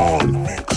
on me.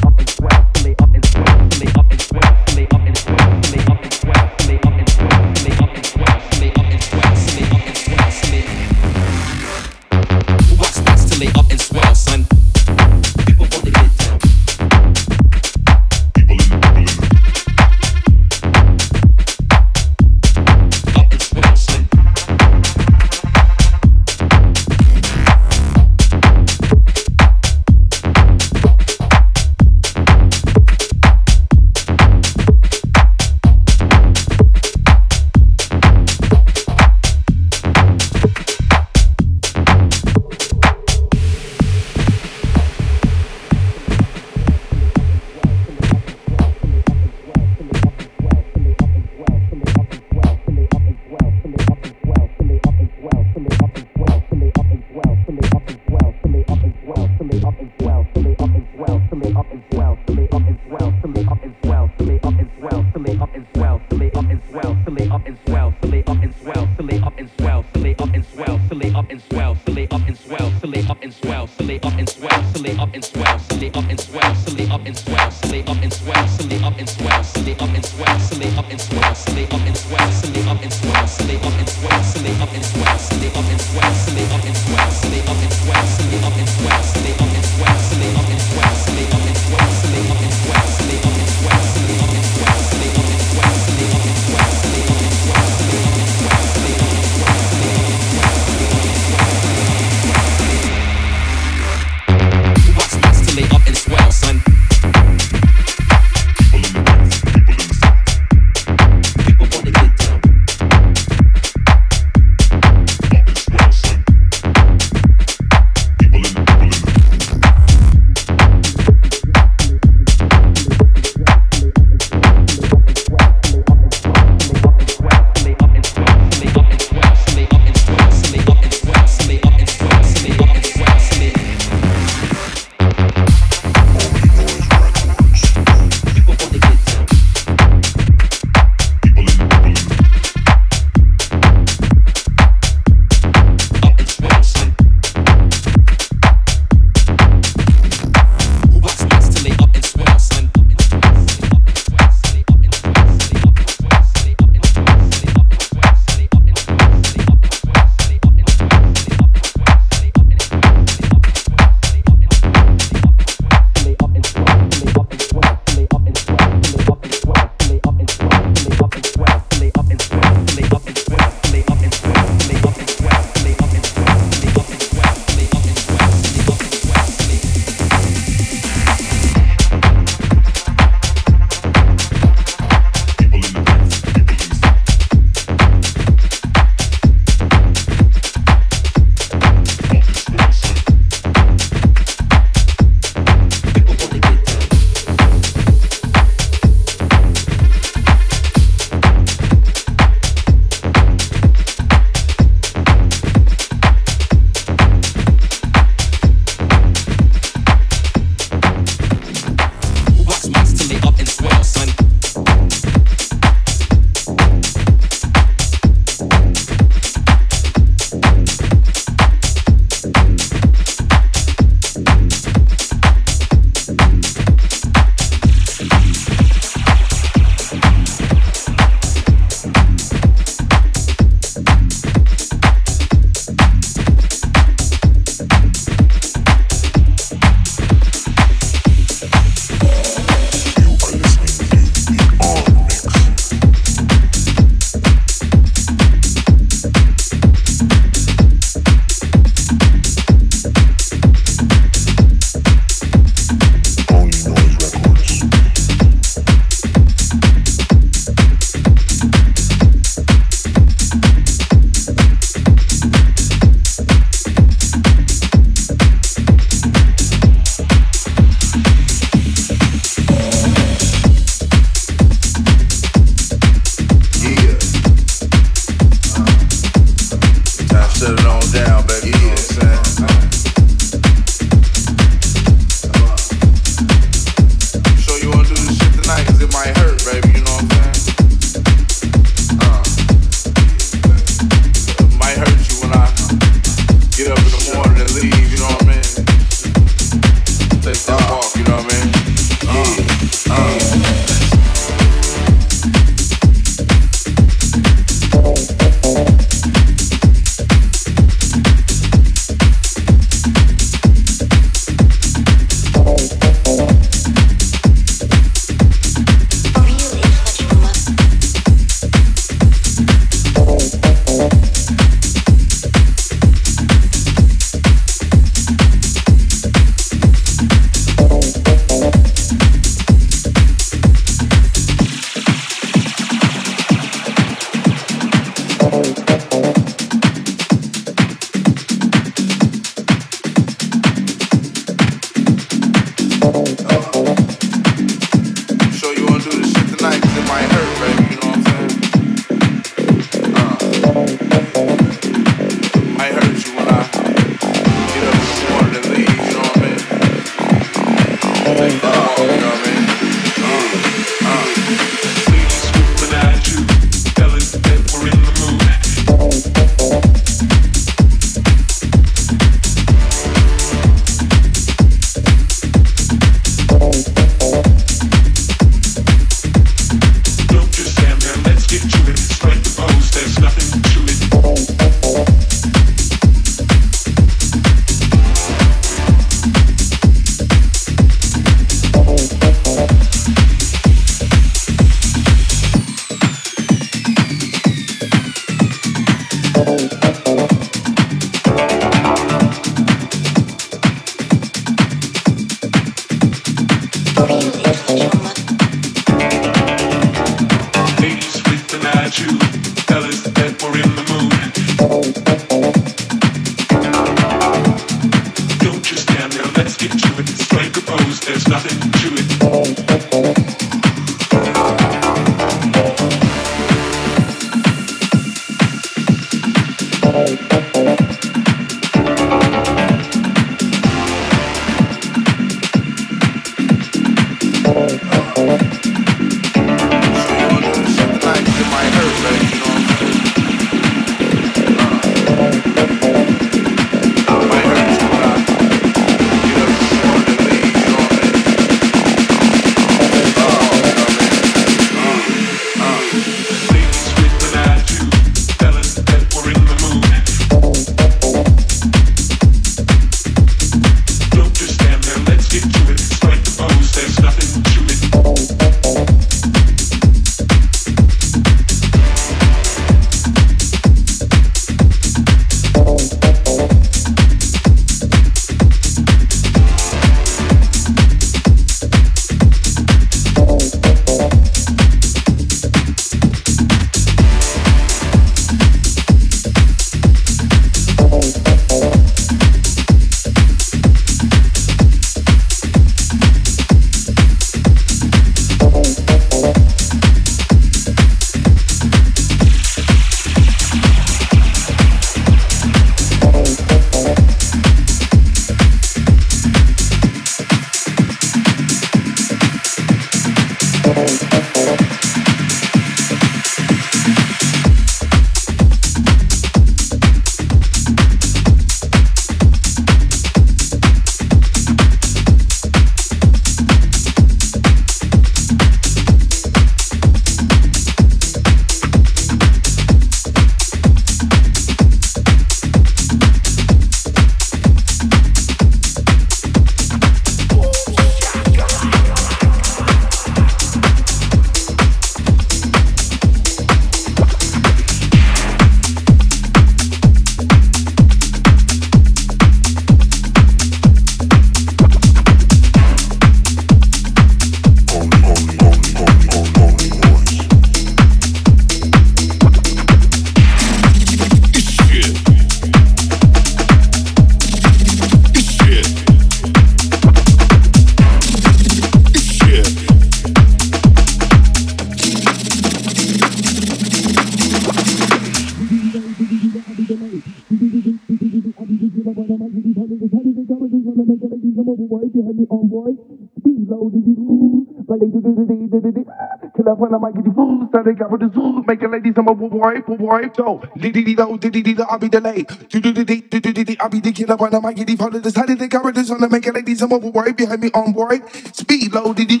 When I might get the food, so they got with the zoo, making ladies I'm a boy, boy, so diddy dee do, dee I'll be delayed. Do do do do do do I'll be the killer when I might get the follow the side of the car, on the making ladies I'm a boy, behind me on boy. Speed low, diddy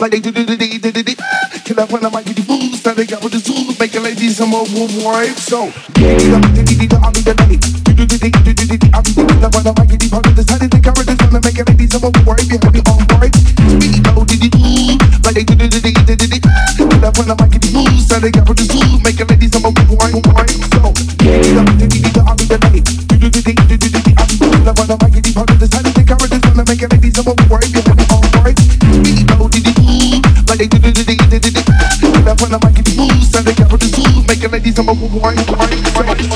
like they do do do do do do Kill up when I might get the food, so they got with the zoo, making ladies I'm a boy, so diddy dee do, I'll be delayed. Do do do do do do I'll be the killer when I might get the follow the side of the car, on the making ladies I'm a boy, behind me on boy. Speed low, diddy like they do do do up when I might get the food, so they got with the zoo, making ladies I'm so. Do do do do do do do the killer when I the follow the side of the this on the making ladies I'm on they do do do do do do Kill up when I might get the food, so they got with the zoo, making ladies I'm a boy, boy, so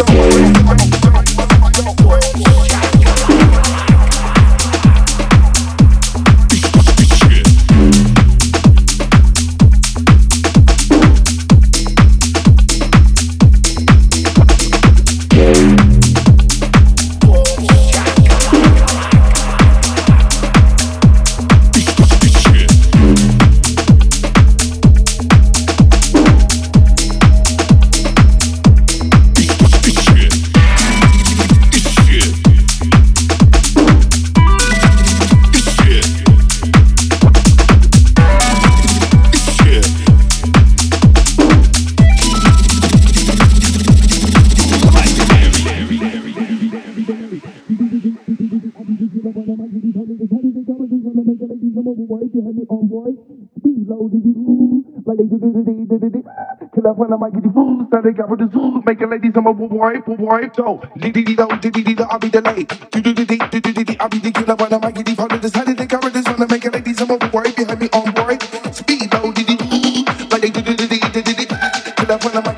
Kill up when I might get the food, so they got with the zoo, making ladies I'm a boy, boy, so diddy diddy do, diddy diddy I'll be delayed. Do do do do do do do I'll be the killer when I might get the follow the side of the to make ladies I'm a boy, behind me on boy. Speed low, diddy like they do do do do do do do. Kill up when I might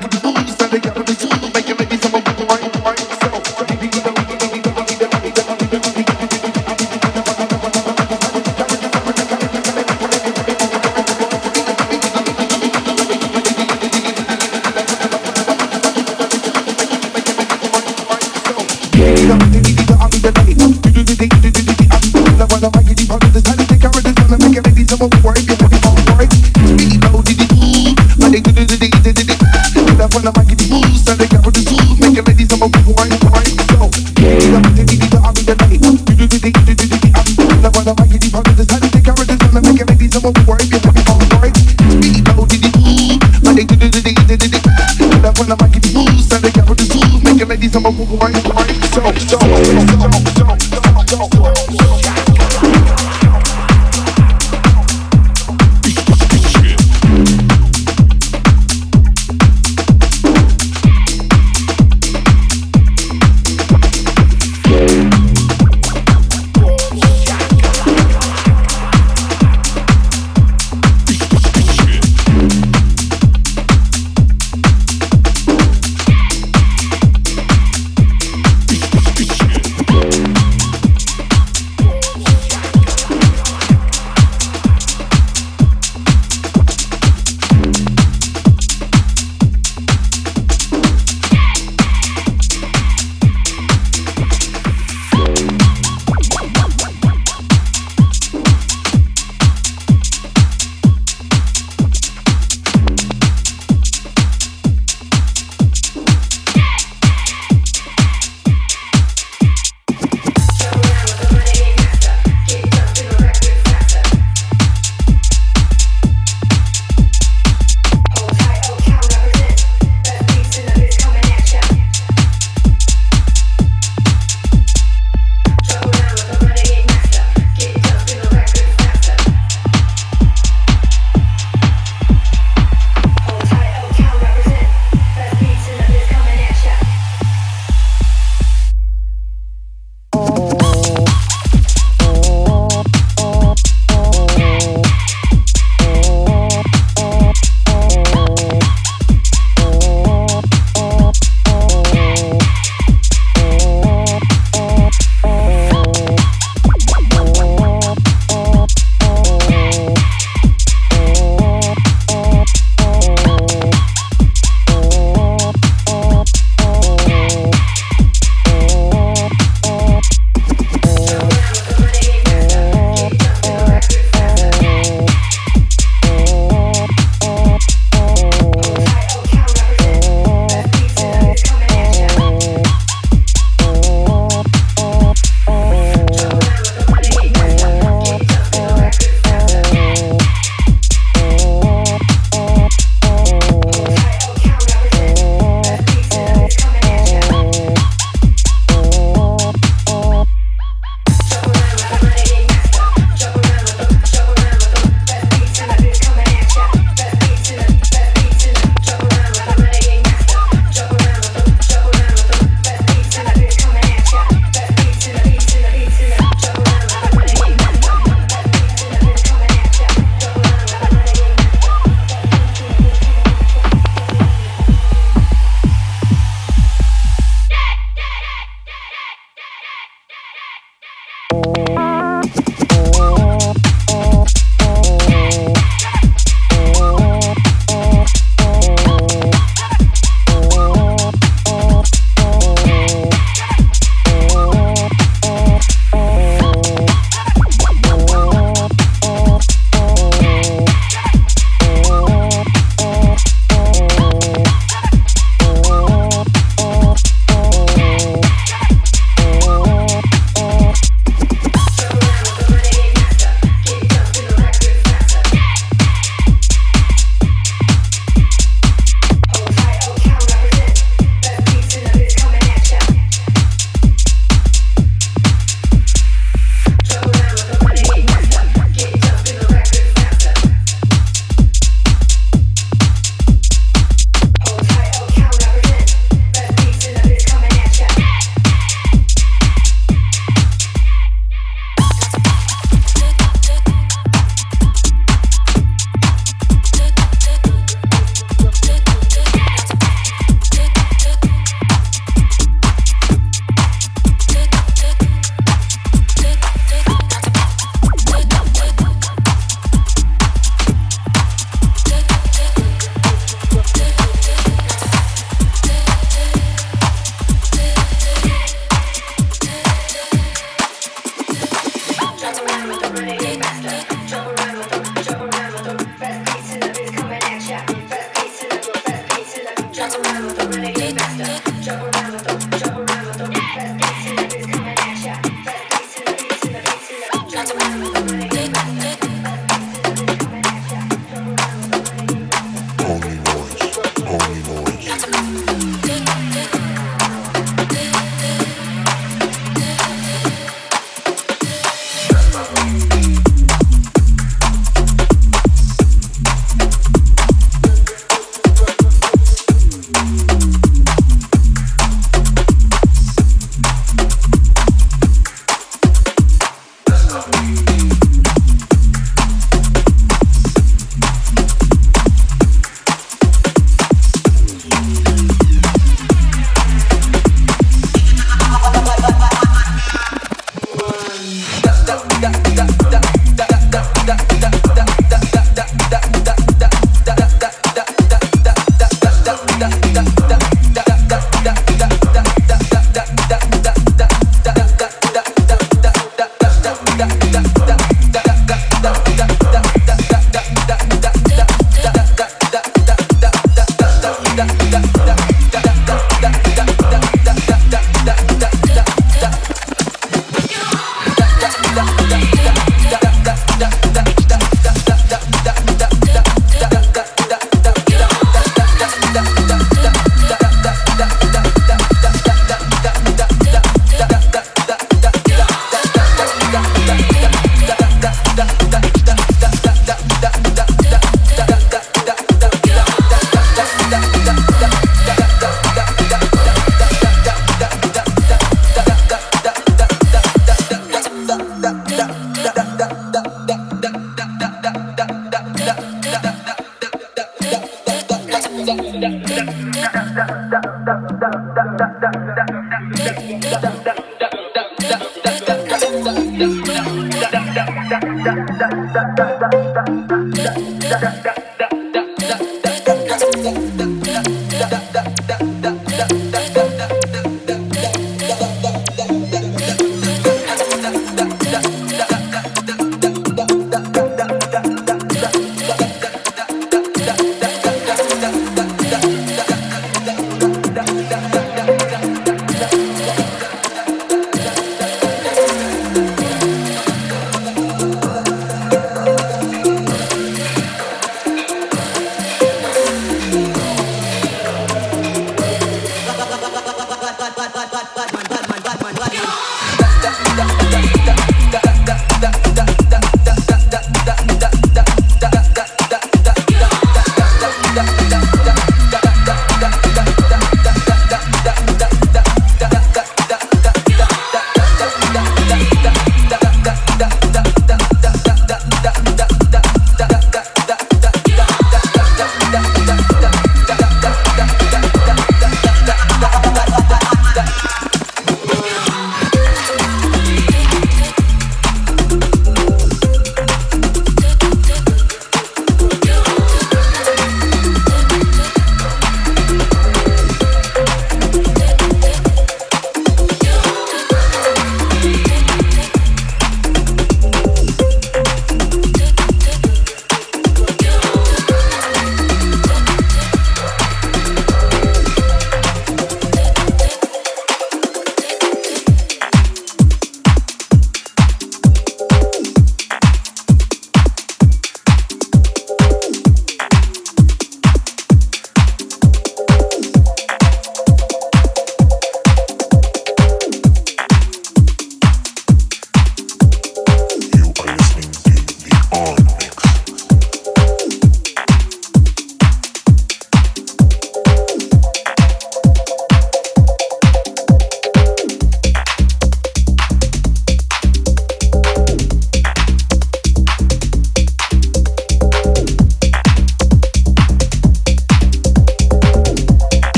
Yeah. vida.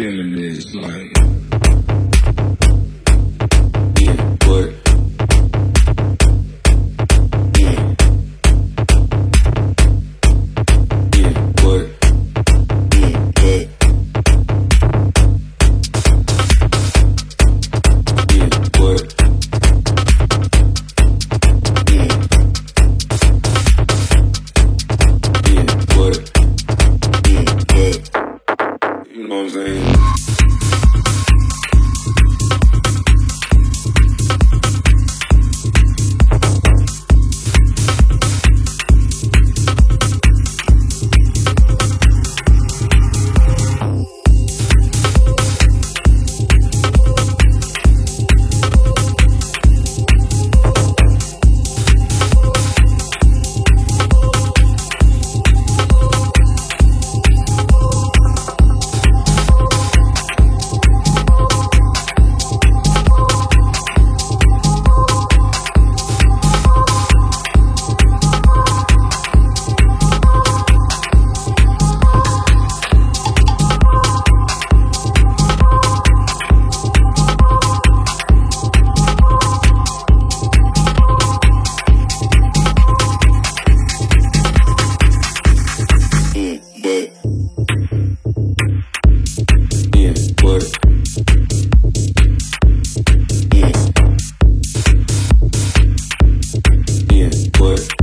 Feeling is like. Wow.